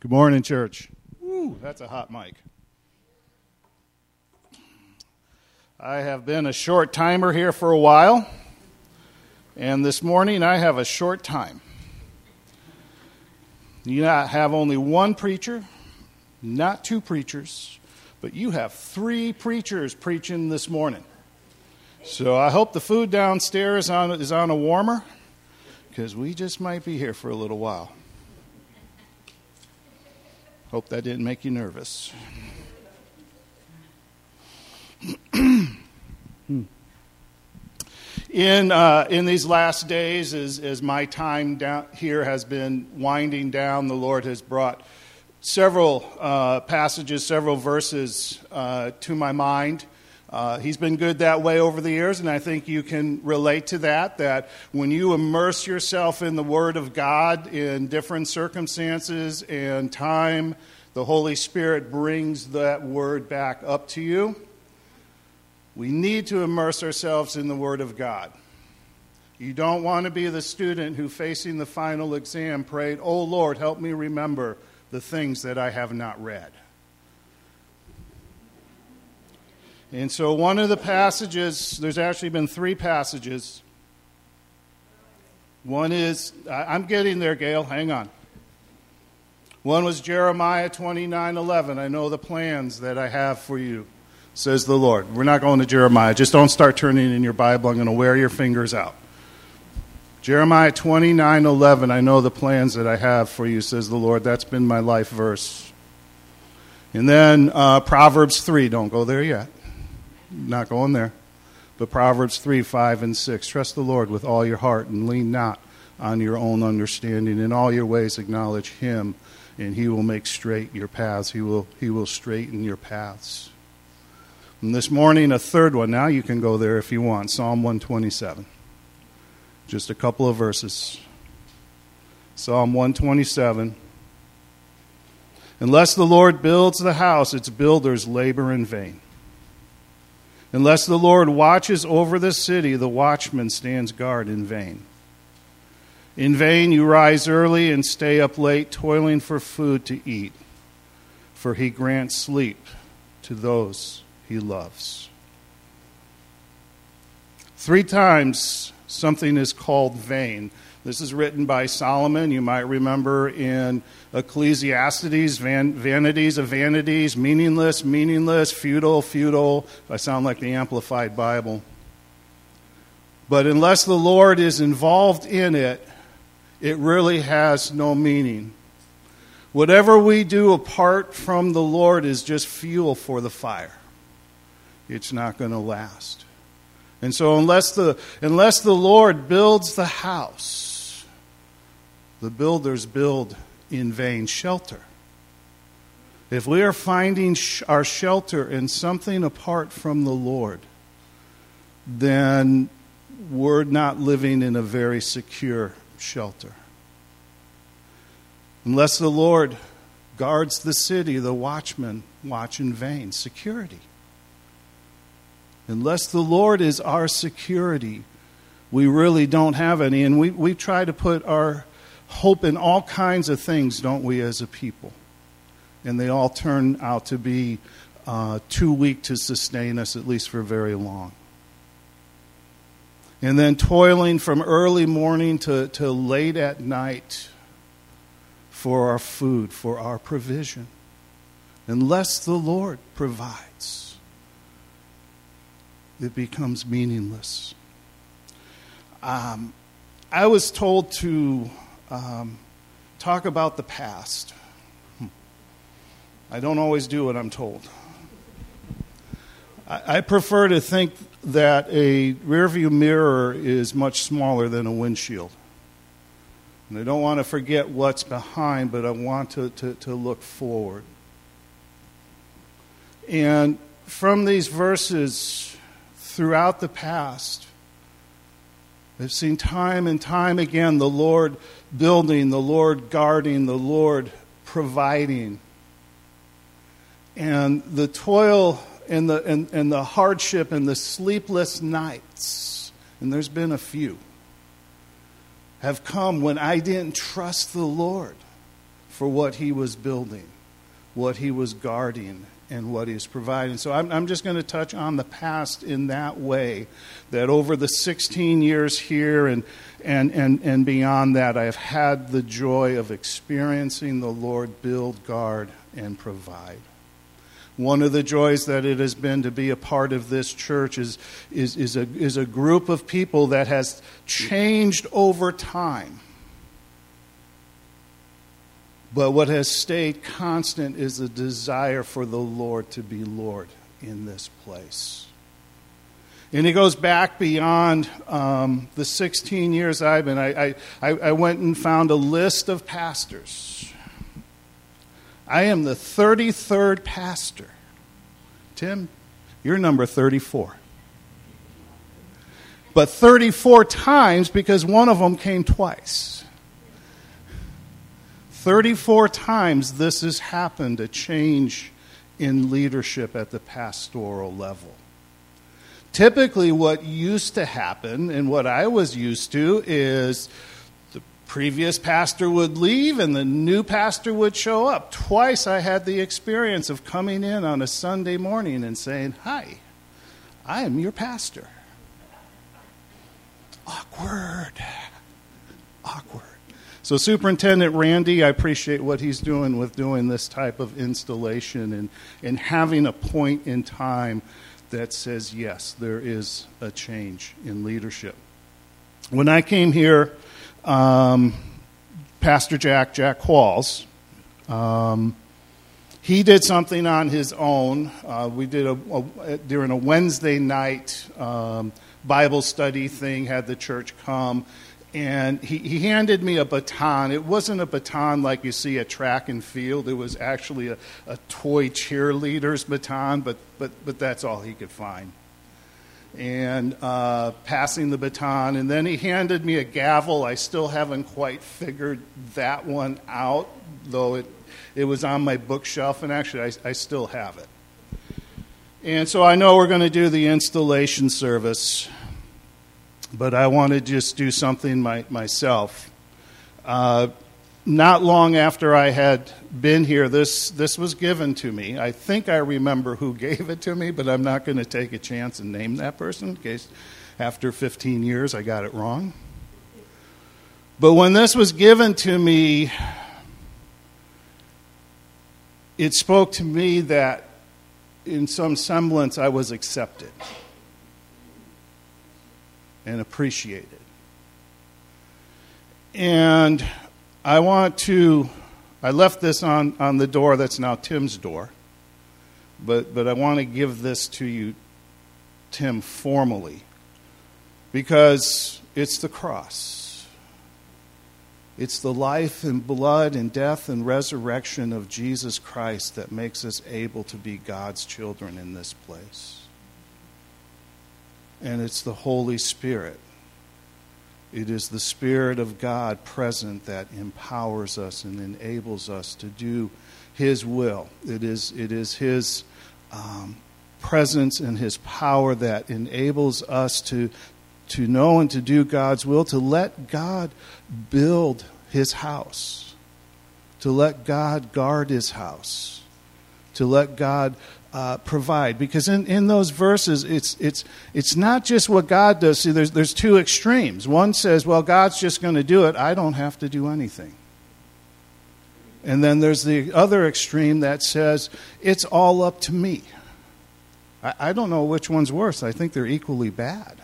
Good morning, church. Woo, that's a hot mic. I have been a short timer here for a while, and this morning I have a short time. You not have only one preacher, not two preachers, but you have three preachers preaching this morning. So I hope the food downstairs on, is on a warmer, because we just might be here for a little while. Hope that didn't make you nervous. in, uh, in these last days, as, as my time down here has been winding down, the Lord has brought several uh, passages, several verses uh, to my mind. Uh, he's been good that way over the years, and I think you can relate to that. That when you immerse yourself in the Word of God in different circumstances and time, the Holy Spirit brings that Word back up to you. We need to immerse ourselves in the Word of God. You don't want to be the student who, facing the final exam, prayed, Oh Lord, help me remember the things that I have not read. And so, one of the passages, there's actually been three passages. One is, I'm getting there, Gail, hang on. One was Jeremiah 29 11. I know the plans that I have for you, says the Lord. We're not going to Jeremiah. Just don't start turning in your Bible. I'm going to wear your fingers out. Jeremiah 29 11. I know the plans that I have for you, says the Lord. That's been my life verse. And then uh, Proverbs 3. Don't go there yet. Not going there. But Proverbs 3, 5, and 6. Trust the Lord with all your heart and lean not on your own understanding. In all your ways, acknowledge Him, and He will make straight your paths. He will, he will straighten your paths. And this morning, a third one. Now you can go there if you want. Psalm 127. Just a couple of verses. Psalm 127. Unless the Lord builds the house, its builders labor in vain. Unless the Lord watches over the city, the watchman stands guard in vain. In vain you rise early and stay up late, toiling for food to eat, for he grants sleep to those he loves. Three times something is called vain. This is written by Solomon. You might remember in Ecclesiastes, van, vanities of vanities, meaningless, meaningless, futile, futile. I sound like the Amplified Bible. But unless the Lord is involved in it, it really has no meaning. Whatever we do apart from the Lord is just fuel for the fire. It's not going to last. And so unless the unless the Lord builds the house, the builders build in vain shelter. If we are finding sh- our shelter in something apart from the Lord, then we're not living in a very secure shelter. Unless the Lord guards the city, the watchmen watch in vain. Security. Unless the Lord is our security, we really don't have any. And we, we try to put our hope in all kinds of things, don't we, as a people? And they all turn out to be uh, too weak to sustain us, at least for very long. And then toiling from early morning to, to late at night for our food, for our provision, unless the Lord provides, it becomes meaningless. Um, I was told to um, talk about the past. I don't always do what I'm told. I, I prefer to think that a rearview mirror is much smaller than a windshield. And I don't want to forget what's behind, but I want to, to, to look forward. And from these verses throughout the past, I've seen time and time again the Lord building, the Lord guarding, the Lord providing. And the toil and the, and, and the hardship and the sleepless nights, and there's been a few, have come when I didn't trust the Lord for what he was building, what he was guarding, and what he's providing. So I'm, I'm just going to touch on the past in that way that over the 16 years here and, and, and, and beyond that, I have had the joy of experiencing the Lord build, guard, and provide. One of the joys that it has been to be a part of this church is, is, is, a, is a group of people that has changed over time. But what has stayed constant is the desire for the Lord to be Lord in this place. And it goes back beyond um, the 16 years I've been. I, I, I went and found a list of pastors. I am the 33rd pastor. Tim, you're number 34. But 34 times because one of them came twice. 34 times this has happened, a change in leadership at the pastoral level. Typically, what used to happen and what I was used to is the previous pastor would leave and the new pastor would show up. Twice I had the experience of coming in on a Sunday morning and saying, Hi, I am your pastor. Awkward. Awkward. So, Superintendent Randy, I appreciate what he's doing with doing this type of installation and, and having a point in time that says, yes, there is a change in leadership. When I came here, um, Pastor Jack, Jack Qualls, um, he did something on his own. Uh, we did a, a, during a Wednesday night um, Bible study thing, had the church come and he, he handed me a baton. It wasn't a baton like you see at track and field. It was actually a, a toy cheerleader's baton, but, but, but that's all he could find. And uh, passing the baton, and then he handed me a gavel. I still haven't quite figured that one out, though it, it was on my bookshelf, and actually, I, I still have it. And so I know we're going to do the installation service but I want to just do something my, myself. Uh, not long after I had been here, this, this was given to me. I think I remember who gave it to me, but I'm not going to take a chance and name that person in case after 15 years I got it wrong. But when this was given to me, it spoke to me that in some semblance I was accepted and appreciated. And I want to, I left this on, on the door that's now Tim's door, but, but I want to give this to you, Tim, formally, because it's the cross. It's the life and blood and death and resurrection of Jesus Christ that makes us able to be God's children in this place and it's the Holy Spirit. It is the Spirit of God present that empowers us and enables us to do His will. It is, it is His um, presence and His power that enables us to, to know and to do God's will, to let God build His house, to let God guard His house, to let God uh, provide. Because in, in those verses, it's, it's, it's not just what God does. See, there's, there's two extremes. One says, well, God's just going to do it, I don't have to do anything. And then there's the other extreme that says, it's all up to me. I, I don't know which one's worse. I think they're equally bad.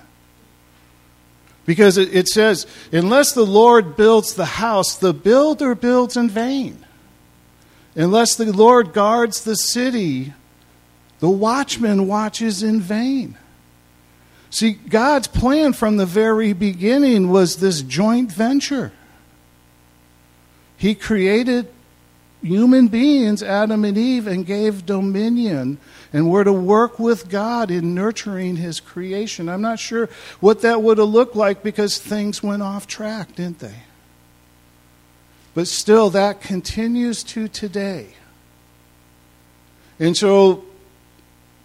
Because it, it says, unless the Lord builds the house, the builder builds in vain. Unless the Lord guards the city, the watchman watches in vain. See, God's plan from the very beginning was this joint venture. He created human beings, Adam and Eve, and gave dominion and were to work with God in nurturing his creation. I'm not sure what that would have looked like because things went off track, didn't they? But still, that continues to today. And so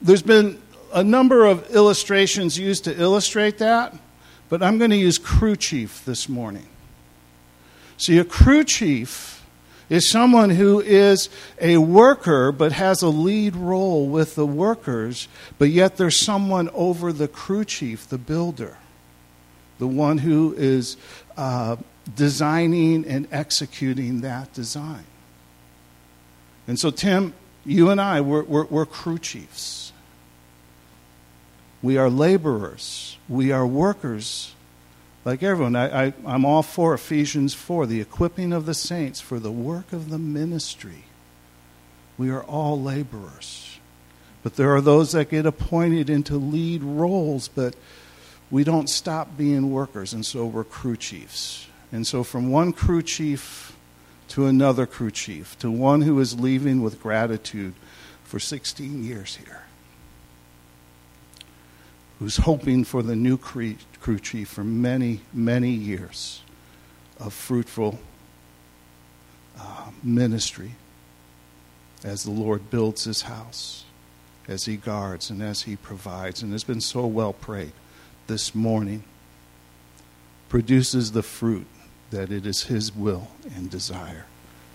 there's been a number of illustrations used to illustrate that, but I'm going to use crew chief this morning. See, a crew chief is someone who is a worker but has a lead role with the workers, but yet there's someone over the crew chief, the builder, the one who is uh, designing and executing that design. And so, Tim, you and I, we're, we're, we're crew chiefs. We are laborers. We are workers like everyone. I, I'm all for Ephesians 4, the equipping of the saints for the work of the ministry. We are all laborers. But there are those that get appointed into lead roles, but we don't stop being workers, and so we're crew chiefs. And so, from one crew chief to another crew chief, to one who is leaving with gratitude for 16 years here, who's hoping for the new crew chief for many, many years of fruitful uh, ministry as the Lord builds his house, as he guards, and as he provides. And has been so well prayed this morning, produces the fruit that it is his will and desire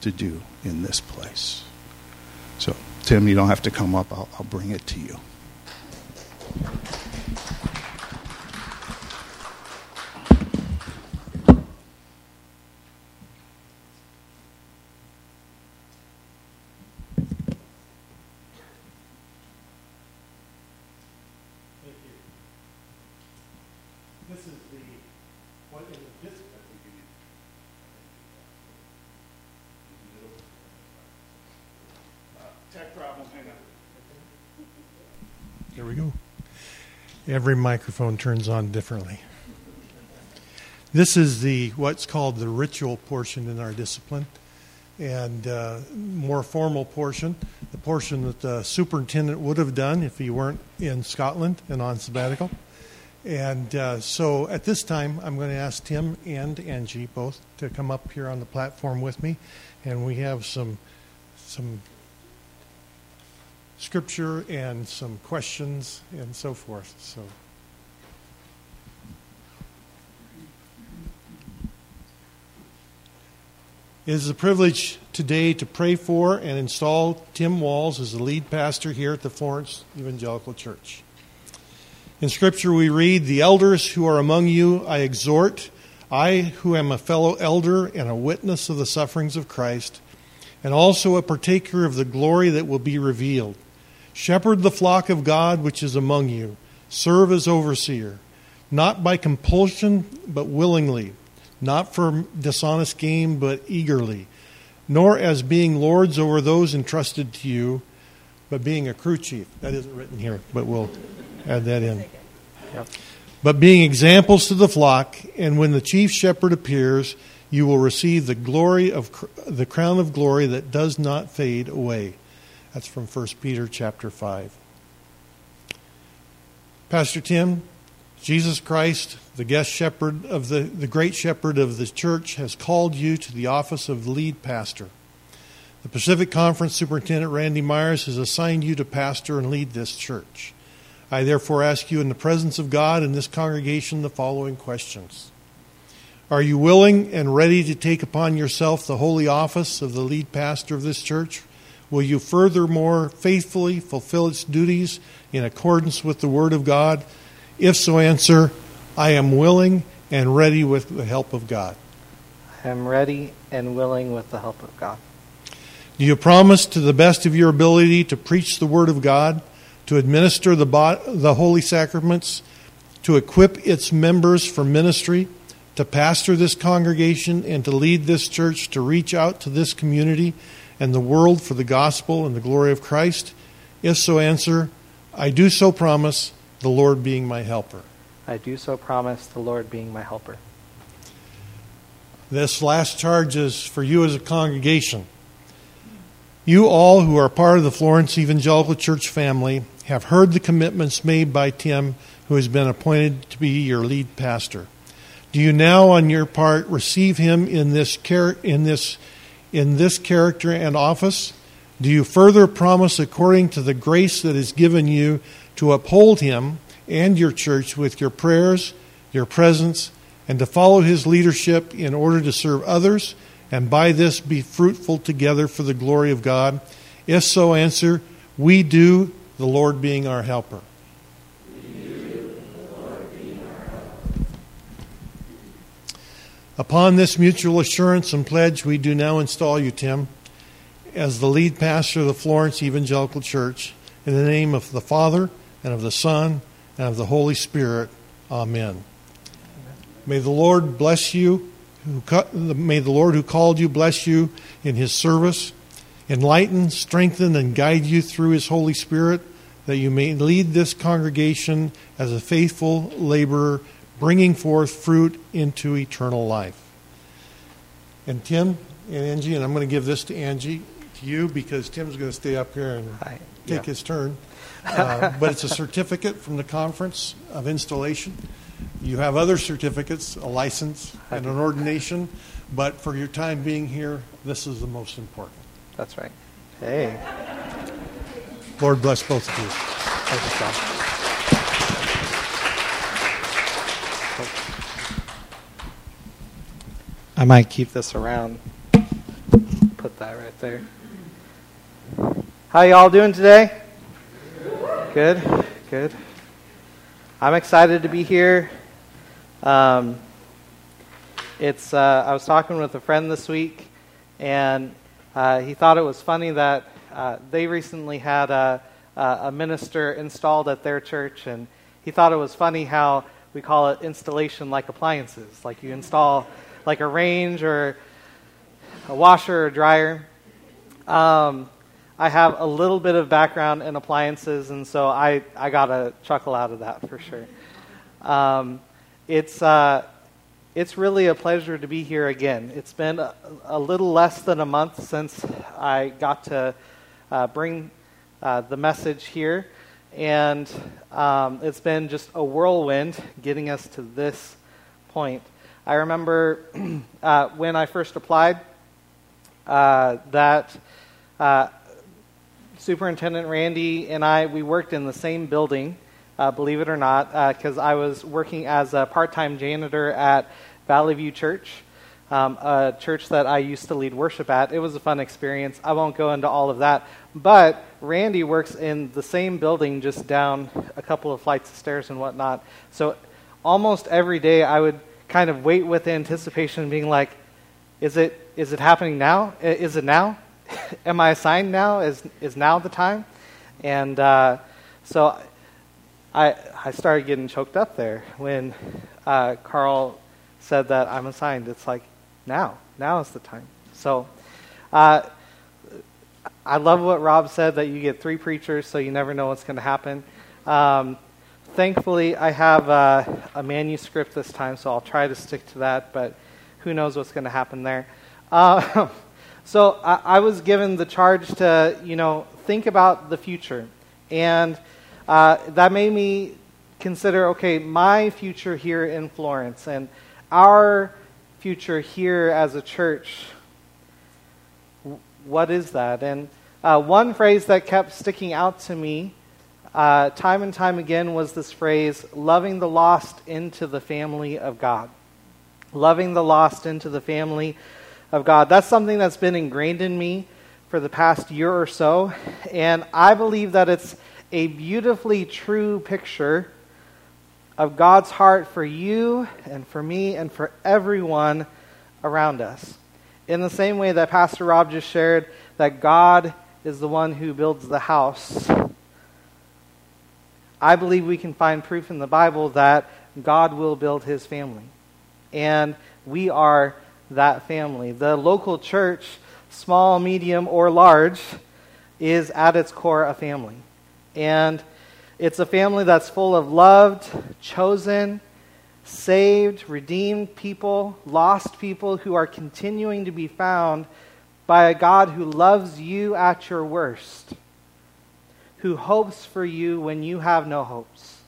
to do in this place. So, Tim, you don't have to come up, I'll, I'll bring it to you. Every microphone turns on differently. This is the what's called the ritual portion in our discipline, and uh, more formal portion, the portion that the superintendent would have done if he weren't in Scotland and on sabbatical. And uh, so at this time, I'm going to ask Tim and Angie both to come up here on the platform with me, and we have some some scripture and some questions and so forth. So. It is a privilege today to pray for and install Tim Walls as the lead pastor here at the Florence Evangelical Church. In Scripture, we read, The elders who are among you I exhort, I who am a fellow elder and a witness of the sufferings of Christ, and also a partaker of the glory that will be revealed. Shepherd the flock of God which is among you. Serve as overseer, not by compulsion, but willingly, not for dishonest gain, but eagerly, nor as being lords over those entrusted to you, but being a crew chief. That isn't written here, but we'll add that in. Yep. But being examples to the flock, and when the chief shepherd appears, you will receive the glory of the crown of glory that does not fade away. That's from 1 Peter chapter 5. Pastor Tim, Jesus Christ, the guest shepherd of the, the great shepherd of the church, has called you to the office of lead pastor. The Pacific Conference Superintendent Randy Myers has assigned you to pastor and lead this church. I therefore ask you, in the presence of God and this congregation, the following questions Are you willing and ready to take upon yourself the holy office of the lead pastor of this church? Will you furthermore faithfully fulfill its duties in accordance with the Word of God? If so, answer, I am willing and ready with the help of God. I am ready and willing with the help of God. Do you promise to the best of your ability to preach the Word of God, to administer the, the holy sacraments, to equip its members for ministry, to pastor this congregation, and to lead this church to reach out to this community and the world for the gospel and the glory of Christ? If so, answer, I do so promise, the Lord being my helper. I do so promise, the Lord being my helper. This last charge is for you as a congregation. You all who are part of the Florence Evangelical Church family have heard the commitments made by Tim, who has been appointed to be your lead pastor. Do you now, on your part, receive him in this, care, in this in this character and office? Do you further promise, according to the grace that is given you, to uphold him and your church with your prayers, your presence, and to follow his leadership in order to serve others and by this be fruitful together for the glory of God? If so, answer, We do, the Lord being our helper. Upon this mutual assurance and pledge, we do now install you, Tim, as the lead pastor of the Florence Evangelical Church, in the name of the Father, and of the Son, and of the Holy Spirit. Amen. May the Lord bless you. May the Lord who called you bless you in his service, enlighten, strengthen, and guide you through his Holy Spirit, that you may lead this congregation as a faithful laborer bringing forth fruit into eternal life. And Tim and Angie, and I'm going to give this to Angie, to you, because Tim's going to stay up here and Hi. take yeah. his turn. Uh, but it's a certificate from the Conference of Installation. You have other certificates, a license and an ordination, but for your time being here, this is the most important. That's right. Hey. Lord bless both of you. Thank you, John. I might keep this around. Put that right there. How y'all doing today? Good, good. I'm excited to be here. Um, it's. Uh, I was talking with a friend this week, and uh, he thought it was funny that uh, they recently had a, a minister installed at their church, and he thought it was funny how we call it installation like appliances. Like you install like a range or a washer or dryer. Um, I have a little bit of background in appliances, and so I, I got a chuckle out of that for sure. Um, it's, uh, it's really a pleasure to be here again. It's been a, a little less than a month since I got to uh, bring uh, the message here, and um, it's been just a whirlwind getting us to this point. I remember uh, when I first applied uh, that uh, Superintendent Randy and I, we worked in the same building, uh, believe it or not, because uh, I was working as a part time janitor at Valley View Church. Um, a church that I used to lead worship at. It was a fun experience. I won't go into all of that. But Randy works in the same building, just down a couple of flights of stairs and whatnot. So almost every day I would kind of wait with anticipation, being like, is it, is it happening now? Is it now? Am I assigned now? Is, is now the time? And uh, so I, I started getting choked up there when uh, Carl said that I'm assigned. It's like, now. Now is the time. So uh, I love what Rob said that you get three preachers, so you never know what's going to happen. Um, thankfully, I have uh, a manuscript this time, so I'll try to stick to that, but who knows what's going to happen there. Uh, so I, I, was given the charge to, you know, think about the future. And uh, that made me consider, okay, my future here in Florence and our future here as a church. What is that? And uh, one phrase that kept sticking out to me uh, time and time again was this phrase loving the lost into the family of God. Loving the lost into the family of God. That's something that's been ingrained in me for the past year or so, and I believe that it's a beautifully true picture of God's heart for you and for me and for everyone around us. In the same way that Pastor Rob just shared, that God is the one who builds the house I believe we can find proof in the Bible that God will build his family. And we are that family. The local church, small, medium, or large, is at its core a family. And it's a family that's full of loved, chosen, saved, redeemed people, lost people who are continuing to be found by a God who loves you at your worst who hopes for you when you have no hopes,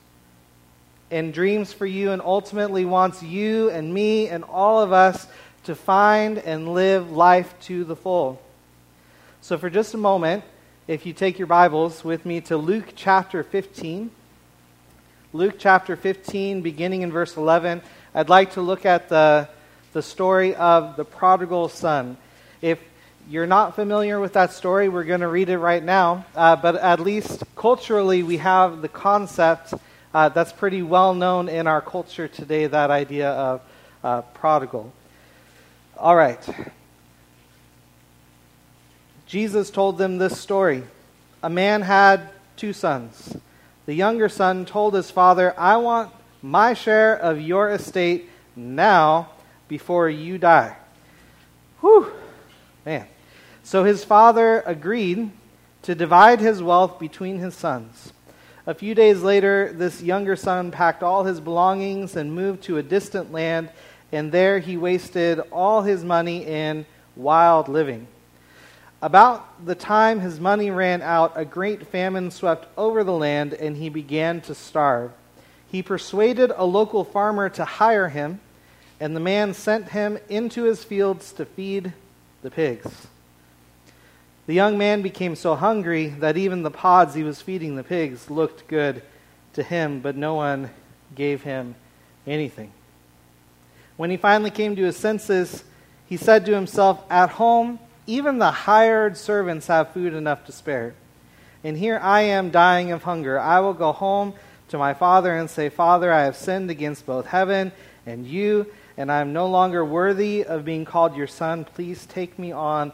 and dreams for you, and ultimately wants you and me and all of us to find and live life to the full. So, for just a moment, if you take your Bibles with me to Luke chapter 15, Luke chapter 15, beginning in verse 11, I'd like to look at the, the story of the prodigal son. If you're not familiar with that story, we're going to read it right now. Uh, but at least culturally, we have the concept uh, that's pretty well known in our culture today that idea of uh, prodigal. All right. Jesus told them this story. A man had two sons. The younger son told his father, I want my share of your estate now before you die. Whew, man. So his father agreed to divide his wealth between his sons. A few days later, this younger son packed all his belongings and moved to a distant land, and there he wasted all his money in wild living. About the time his money ran out, a great famine swept over the land, and he began to starve. He persuaded a local farmer to hire him, and the man sent him into his fields to feed the pigs. The young man became so hungry that even the pods he was feeding the pigs looked good to him, but no one gave him anything. When he finally came to his senses, he said to himself, At home, even the hired servants have food enough to spare. And here I am dying of hunger. I will go home to my father and say, Father, I have sinned against both heaven and you, and I am no longer worthy of being called your son. Please take me on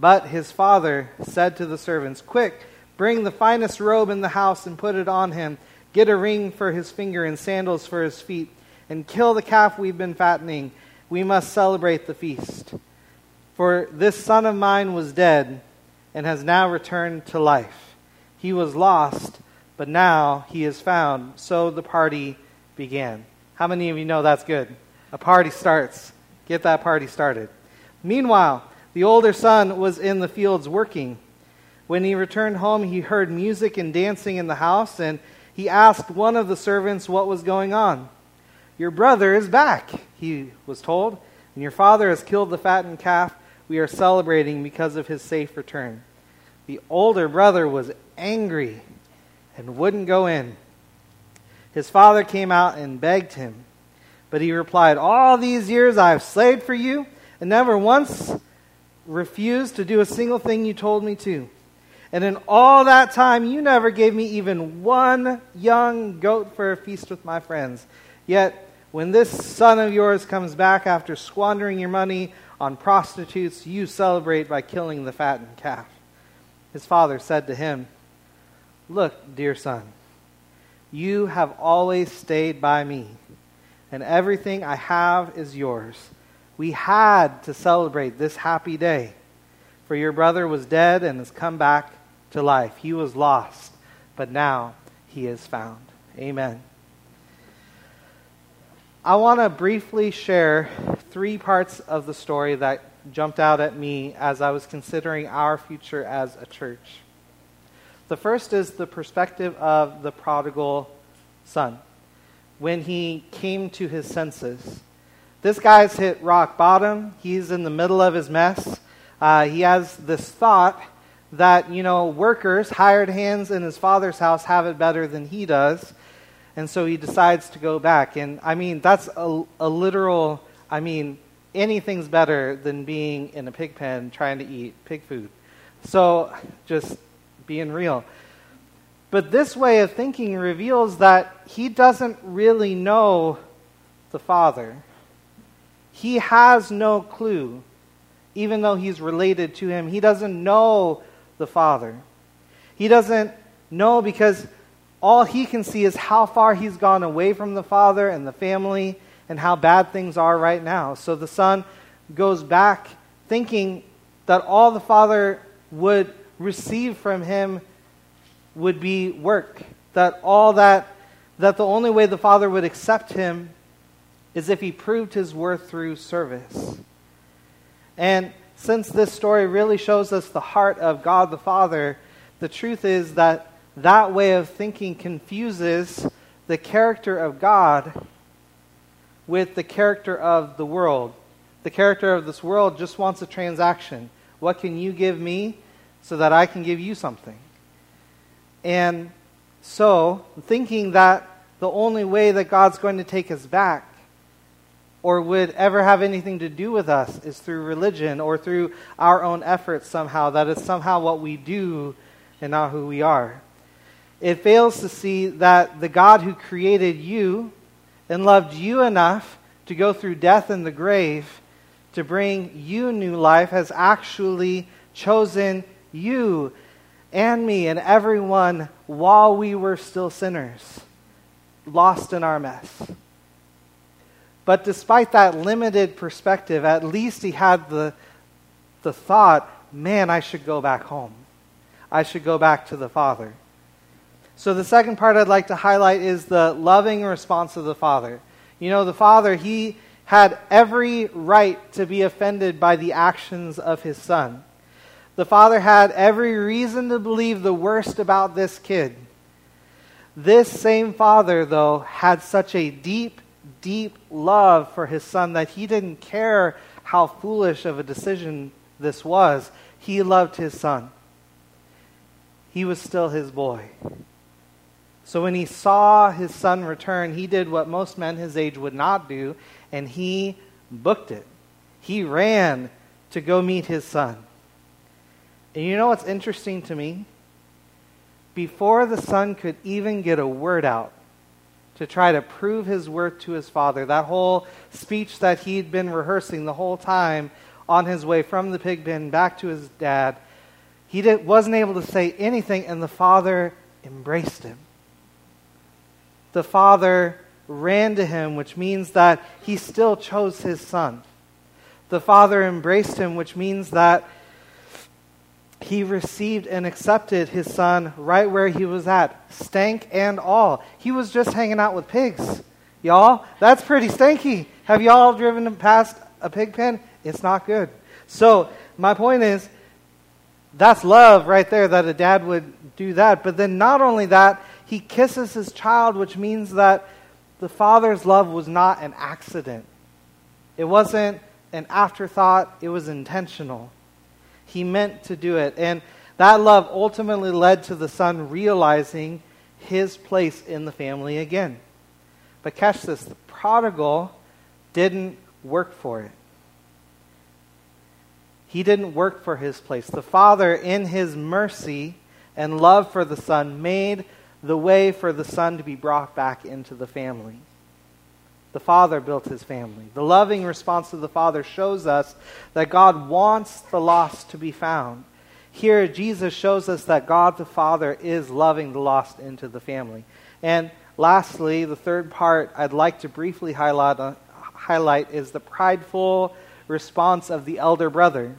But his father said to the servants, Quick, bring the finest robe in the house and put it on him. Get a ring for his finger and sandals for his feet, and kill the calf we've been fattening. We must celebrate the feast. For this son of mine was dead and has now returned to life. He was lost but now he is found. So the party began. How many of you know that's good? A party starts. Get that party started. Meanwhile, the older son was in the fields working. When he returned home, he heard music and dancing in the house, and he asked one of the servants what was going on. Your brother is back, he was told, and your father has killed the fattened calf we are celebrating because of his safe return. The older brother was angry and wouldn't go in. His father came out and begged him. But he replied, All these years I have slaved for you, and never once refused to do a single thing you told me to. And in all that time, you never gave me even one young goat for a feast with my friends. Yet, when this son of yours comes back after squandering your money on prostitutes, you celebrate by killing the fattened calf. His father said to him, Look, dear son, you have always stayed by me, and everything I have is yours. We had to celebrate this happy day, for your brother was dead and has come back to life. He was lost, but now he is found. Amen. I want to briefly share three parts of the story that jumped out at me as I was considering our future as a church. The first is the perspective of the prodigal son when he came to his senses. This guy's hit rock bottom. He's in the middle of his mess. Uh, he has this thought that, you know, workers, hired hands in his father's house, have it better than he does. And so he decides to go back. And I mean, that's a, a literal, I mean, anything's better than being in a pig pen trying to eat pig food. So just being real. But this way of thinking reveals that he doesn't really know the Father. He has no clue, even though he's related to him. He doesn't know the Father. He doesn't know because all he can see is how far he's gone away from the Father and the family and how bad things are right now. So the Son goes back thinking that all the Father would receive from him would be work. That all that, that the only way the Father would accept him is if he proved his worth through service. And since this story really shows us the heart of God the Father, the truth is that that way of thinking confuses the character of God with the character of the world. The character of this world just wants a transaction. What can you give me so that I can give you something? And so, thinking that the only way that God's going to take us back or would ever have anything to do with us is through religion or through our own efforts somehow, that is somehow what we do and not who we are. It fails to see that the God who created you and loved you enough to go through death and the grave to bring you new life has actually chosen you and me and everyone while we were still sinners, lost in our mess. But despite that limited perspective, at least he had the, the thought, man, I should go back home. I should go back to the Father. So, the second part I'd like to highlight is the loving response of the Father. You know, the Father, he had every right to be offended by the actions of his Son. The Father had every reason to believe the worst about this kid. This same Father, though, had such a deep, deep love for his Son that he didn't care how foolish of a decision this was. He loved his Son he was still his boy. So when he saw his son return, he did what most men his age would not do, and he booked it. He ran to go meet his son. And you know what's interesting to me? Before the son could even get a word out to try to prove his worth to his father, that whole speech that he'd been rehearsing the whole time on his way from the pig pen back to his dad, he did, wasn't able to say anything, and the father embraced him. The father ran to him, which means that he still chose his son. The father embraced him, which means that he received and accepted his son right where he was at, stank and all. He was just hanging out with pigs. Y'all, that's pretty stanky. Have y'all driven past a pig pen? It's not good. So, my point is, that's love right there that a dad would do that. But then, not only that, he kisses his child, which means that the father's love was not an accident. It wasn't an afterthought, it was intentional. He meant to do it. And that love ultimately led to the son realizing his place in the family again. But catch this the prodigal didn't work for it. He didn't work for his place. The Father, in his mercy and love for the Son, made the way for the Son to be brought back into the family. The Father built his family. The loving response of the Father shows us that God wants the lost to be found. Here, Jesus shows us that God the Father is loving the lost into the family. And lastly, the third part I'd like to briefly highlight, uh, highlight is the prideful response of the elder brother.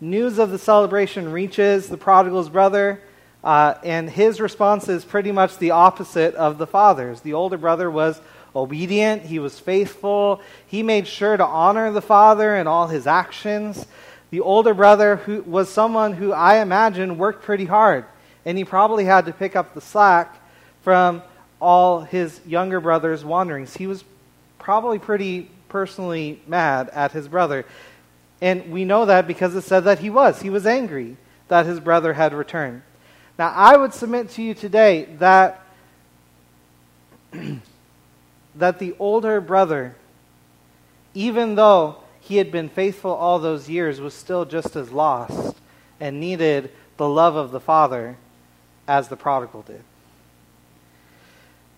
News of the celebration reaches the prodigal's brother, uh, and his response is pretty much the opposite of the father's. The older brother was obedient, he was faithful, he made sure to honor the father in all his actions. The older brother who was someone who I imagine worked pretty hard, and he probably had to pick up the slack from all his younger brother's wanderings. He was probably pretty personally mad at his brother. And we know that because it said that he was. He was angry that his brother had returned. Now, I would submit to you today that, that the older brother, even though he had been faithful all those years, was still just as lost and needed the love of the father as the prodigal did.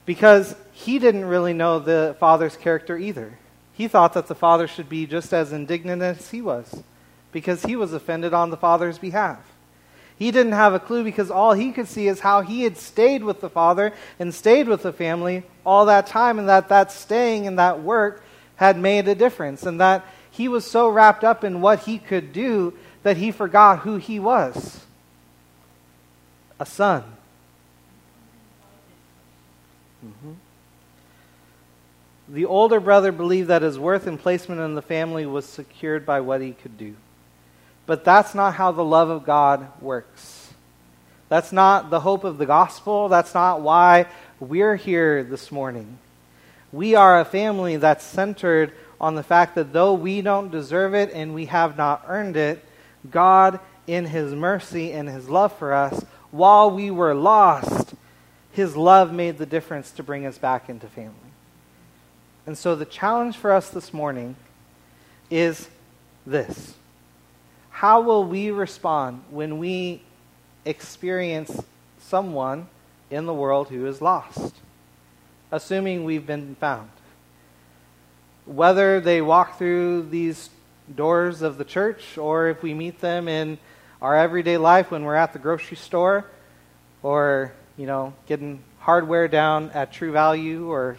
Because he didn't really know the father's character either. He thought that the father should be just as indignant as he was because he was offended on the father's behalf. He didn't have a clue because all he could see is how he had stayed with the father and stayed with the family all that time, and that that staying and that work had made a difference, and that he was so wrapped up in what he could do that he forgot who he was a son. Mm-hmm. The older brother believed that his worth and placement in the family was secured by what he could do. But that's not how the love of God works. That's not the hope of the gospel. That's not why we're here this morning. We are a family that's centered on the fact that though we don't deserve it and we have not earned it, God, in His mercy and His love for us, while we were lost, His love made the difference to bring us back into family. And so the challenge for us this morning is this How will we respond when we experience someone in the world who is lost, assuming we've been found? Whether they walk through these doors of the church or if we meet them in our everyday life when we're at the grocery store or, you know, getting hardware down at True Value or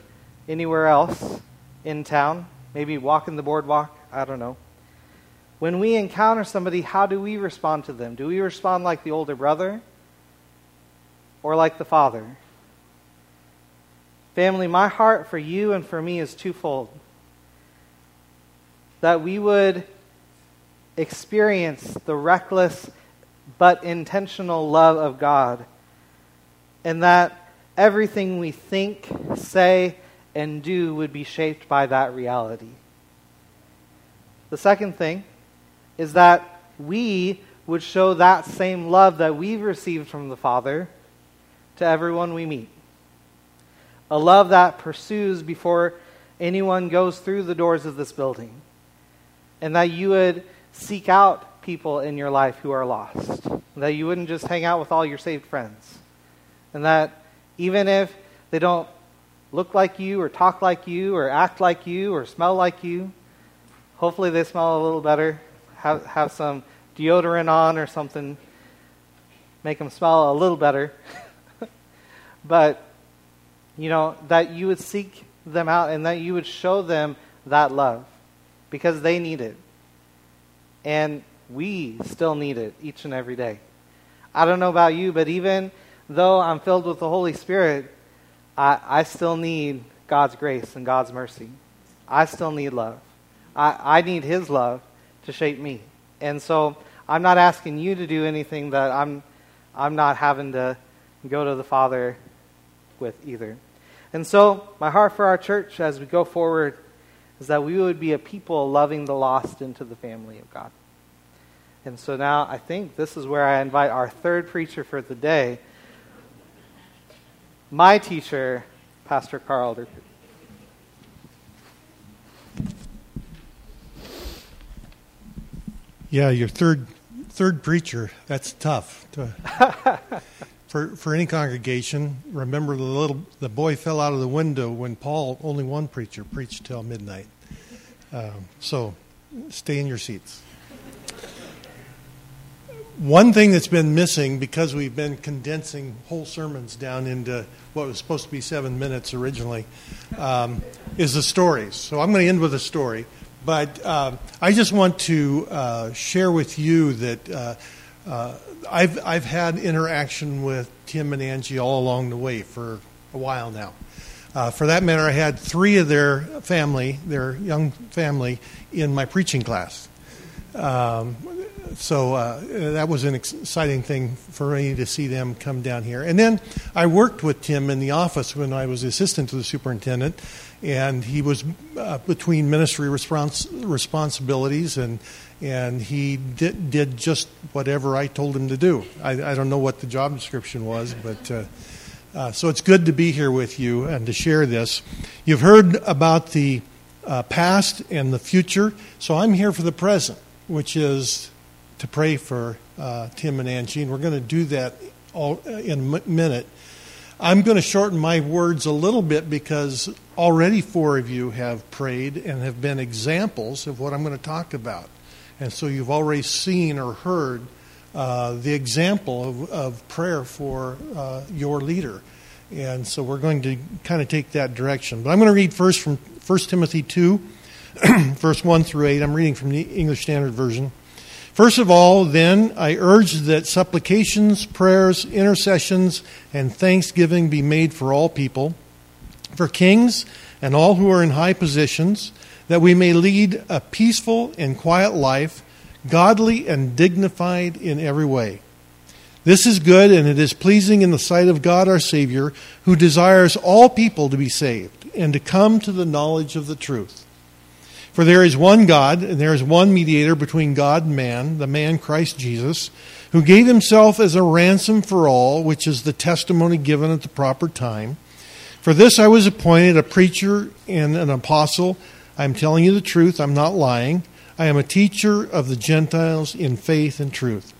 anywhere else in town, maybe walking the boardwalk, I don't know. When we encounter somebody, how do we respond to them? Do we respond like the older brother or like the father? Family, my heart for you and for me is twofold. That we would experience the reckless but intentional love of God, and that everything we think, say, and do would be shaped by that reality. The second thing is that we would show that same love that we've received from the Father to everyone we meet. A love that pursues before anyone goes through the doors of this building. And that you would seek out people in your life who are lost. That you wouldn't just hang out with all your saved friends. And that even if they don't look like you or talk like you or act like you or smell like you. Hopefully they smell a little better. Have, have some deodorant on or something. Make them smell a little better. but, you know, that you would seek them out and that you would show them that love because they need it. And we still need it each and every day. I don't know about you, but even though I'm filled with the Holy Spirit, I, I still need God's grace and God's mercy. I still need love. I, I need His love to shape me. And so I'm not asking you to do anything that I'm, I'm not having to go to the Father with either. And so, my heart for our church as we go forward is that we would be a people loving the lost into the family of God. And so now I think this is where I invite our third preacher for the day my teacher, Pastor Carl. Yeah, your third third preacher. That's tough to, for for any congregation. Remember the little the boy fell out of the window when Paul, only one preacher, preached till midnight. Um, so, stay in your seats. One thing that's been missing because we've been condensing whole sermons down into what was supposed to be seven minutes originally um, is the stories. So I'm going to end with a story. But uh, I just want to uh, share with you that uh, uh, I've, I've had interaction with Tim and Angie all along the way for a while now. Uh, for that matter, I had three of their family, their young family, in my preaching class. Um, so uh, that was an exciting thing for me to see them come down here. And then I worked with Tim in the office when I was assistant to the superintendent, and he was uh, between ministry respons- responsibilities, and and he did, did just whatever I told him to do. I, I don't know what the job description was, but. Uh, uh, so it's good to be here with you and to share this. You've heard about the uh, past and the future, so I'm here for the present, which is to pray for uh, Tim and Angie, and we're going to do that all, uh, in a minute. I'm going to shorten my words a little bit because already four of you have prayed and have been examples of what I'm going to talk about. And so you've already seen or heard uh, the example of, of prayer for uh, your leader. And so we're going to kind of take that direction. But I'm going to read first from 1 Timothy 2, verse 1 through 8. I'm reading from the English Standard Version. First of all, then, I urge that supplications, prayers, intercessions, and thanksgiving be made for all people, for kings and all who are in high positions, that we may lead a peaceful and quiet life, godly and dignified in every way. This is good, and it is pleasing in the sight of God our Savior, who desires all people to be saved and to come to the knowledge of the truth. For there is one God, and there is one mediator between God and man, the man Christ Jesus, who gave himself as a ransom for all, which is the testimony given at the proper time. For this I was appointed a preacher and an apostle. I am telling you the truth, I'm not lying. I am a teacher of the Gentiles in faith and truth.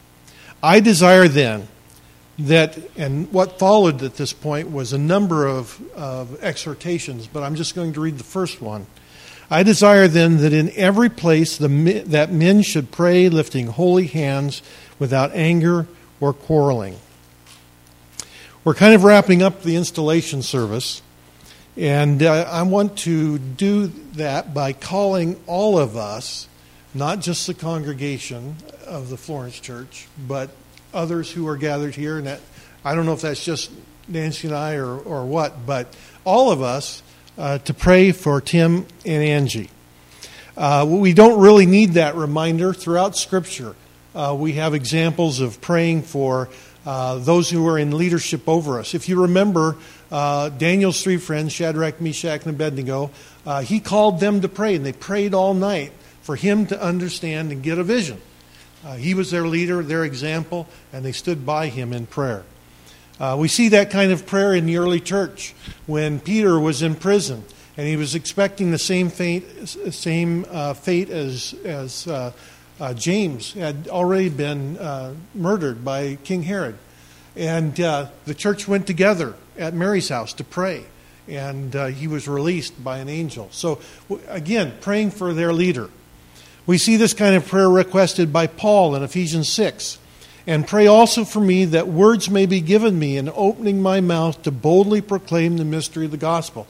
I desire then that, and what followed at this point was a number of, of exhortations, but I'm just going to read the first one. I desire then that in every place the, that men should pray, lifting holy hands without anger or quarreling. We're kind of wrapping up the installation service, and uh, I want to do that by calling all of us, not just the congregation, of the Florence Church, but others who are gathered here. And that, I don't know if that's just Nancy and I or, or what, but all of us uh, to pray for Tim and Angie. Uh, we don't really need that reminder throughout Scripture. Uh, we have examples of praying for uh, those who are in leadership over us. If you remember uh, Daniel's three friends, Shadrach, Meshach, and Abednego, he called them to pray, and they prayed all night for him to understand and get a vision. He was their leader, their example, and they stood by him in prayer. Uh, we see that kind of prayer in the early church when Peter was in prison and he was expecting the same fate, same uh, fate as as uh, uh, James had already been uh, murdered by King Herod, and the church went together at Mary's house to pray, and he was released by an angel. So again, praying for their leader. We see this kind of prayer requested by Paul in Ephesians 6. And pray also for me that words may be given me in opening my mouth to boldly proclaim the mystery of the gospel.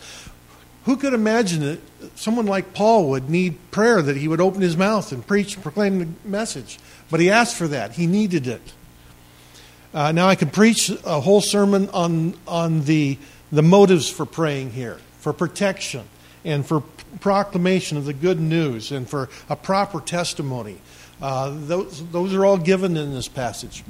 Who could imagine that someone like Paul would need prayer that he would open his mouth and preach proclaim the message? But he asked for that, he needed it. Uh, now, I could preach a whole sermon on, on the, the motives for praying here, for protection, and for proclamation of the good news and for a proper testimony. Uh, those, those are all given in this passage.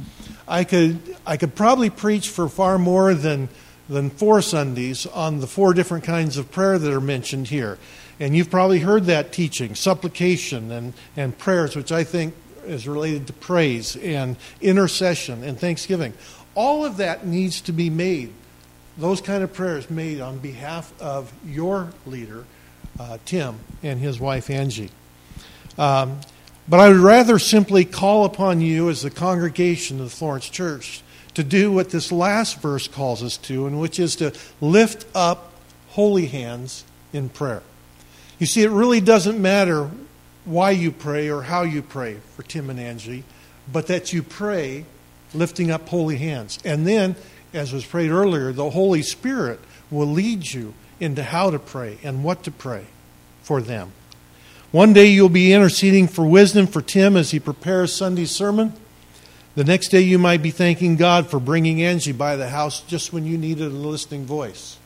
I could, I could probably preach for far more than, than four Sundays on the four different kinds of prayer that are mentioned here. And you've probably heard that teaching supplication and, and prayers, which I think is related to praise and intercession and thanksgiving. All of that needs to be made, those kind of prayers made on behalf of your leader uh, Tim and his wife Angie. Um, but I would rather simply call upon you as the congregation of the Florence Church to do what this last verse calls us to, and which is to lift up holy hands in prayer. You see, it really doesn't matter why you pray or how you pray for Tim and Angie, but that you pray lifting up holy hands. And then, as was prayed earlier, the Holy Spirit will lead you into how to pray and what to pray for them. One day you'll be interceding for wisdom for Tim as he prepares Sunday's sermon. The next day you might be thanking God for bringing Angie by the house just when you needed a listening voice.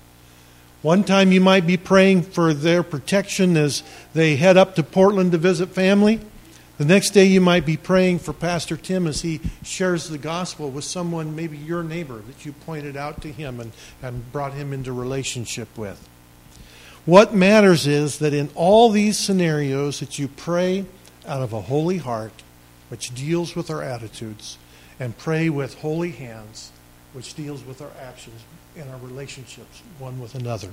One time you might be praying for their protection as they head up to Portland to visit family. The next day you might be praying for Pastor Tim as he shares the gospel with someone, maybe your neighbor, that you pointed out to him and, and brought him into relationship with. What matters is that in all these scenarios that you pray out of a holy heart, which deals with our attitudes, and pray with holy hands, which deals with our actions and our relationships one with another.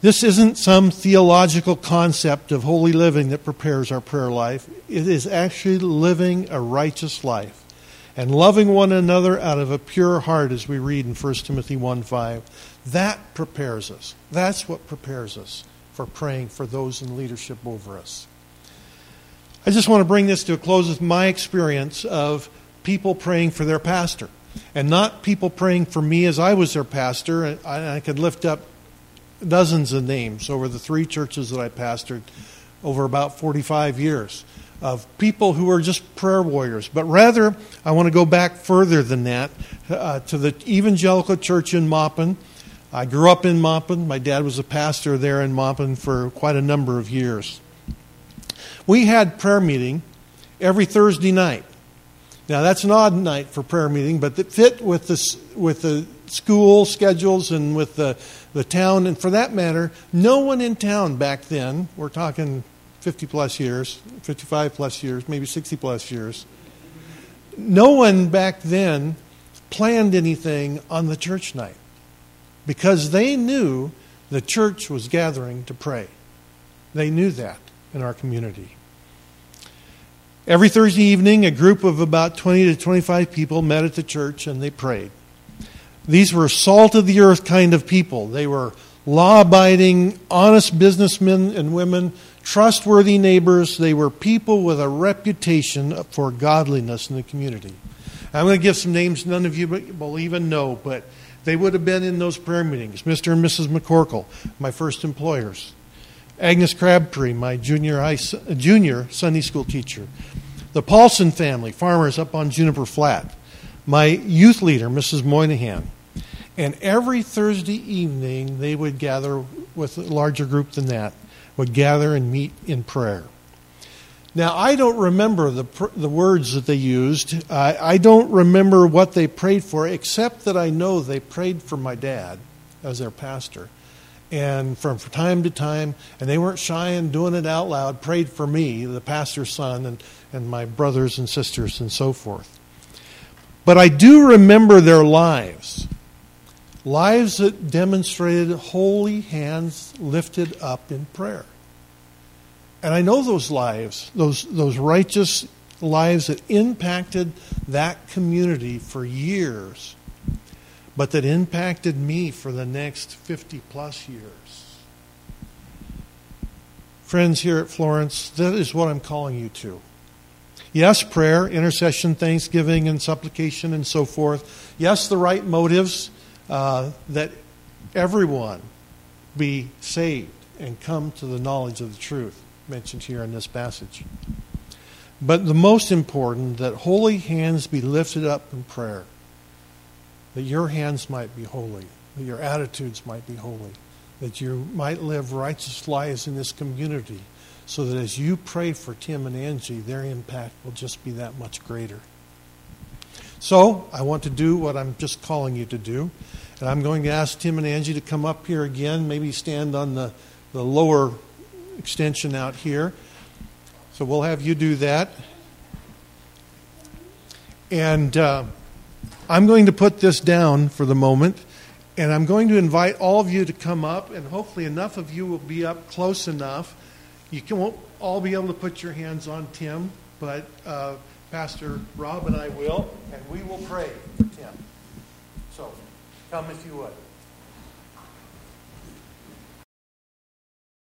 This isn't some theological concept of holy living that prepares our prayer life. It is actually living a righteous life and loving one another out of a pure heart, as we read in 1 Timothy 1 5. That prepares us. That's what prepares us for praying for those in leadership over us. I just want to bring this to a close with my experience of people praying for their pastor. And not people praying for me as I was their pastor. And I could lift up dozens of names over the three churches that I pastored over about 45 years of people who are just prayer warriors. But rather, I want to go back further than that uh, to the evangelical church in Maupin. I grew up in Maupin. My dad was a pastor there in Maupin for quite a number of years. We had prayer meeting every Thursday night. Now that's an odd night for prayer meeting, but it fit with the with the school schedules and with the the town, and for that matter, no one in town back then. We're talking 50 plus years, 55 plus years, maybe 60 plus years. No one back then planned anything on the church night because they knew the church was gathering to pray. They knew that in our community. Every Thursday evening, a group of about 20 to 25 people met at the church and they prayed. These were salt of the earth kind of people. They were law abiding, honest businessmen and women, trustworthy neighbors. They were people with a reputation for godliness in the community. I'm going to give some names none of you will even know, but they would have been in those prayer meetings. Mr. and Mrs. McCorkle, my first employers. Agnes Crabtree, my junior, high, junior Sunday school teacher. The Paulson family, farmers up on Juniper Flat. My youth leader, Mrs. Moynihan. And every Thursday evening, they would gather with a larger group than that, would gather and meet in prayer. Now, I don't remember the, the words that they used. I, I don't remember what they prayed for, except that I know they prayed for my dad as their pastor. And from time to time, and they weren't shy in doing it out loud, prayed for me, the pastor's son, and, and my brothers and sisters, and so forth. But I do remember their lives lives that demonstrated holy hands lifted up in prayer. And I know those lives, those, those righteous lives that impacted that community for years, but that impacted me for the next 50 plus years. Friends here at Florence, that is what I'm calling you to. Yes, prayer, intercession, thanksgiving, and supplication, and so forth. Yes, the right motives uh, that everyone be saved and come to the knowledge of the truth mentioned here in this passage. But the most important, that holy hands be lifted up in prayer, that your hands might be holy, that your attitudes might be holy, that you might live righteous lives in this community, so that as you pray for Tim and Angie, their impact will just be that much greater. So, I want to do what I'm just calling you to do. And I'm going to ask Tim and Angie to come up here again, maybe stand on the, the lower extension out here. So we'll have you do that. And uh, I'm going to put this down for the moment. And I'm going to invite all of you to come up, and hopefully, enough of you will be up close enough. You can, won't all be able to put your hands on Tim, but uh, Pastor Rob and I will, and we will pray for Tim. So, come if you would.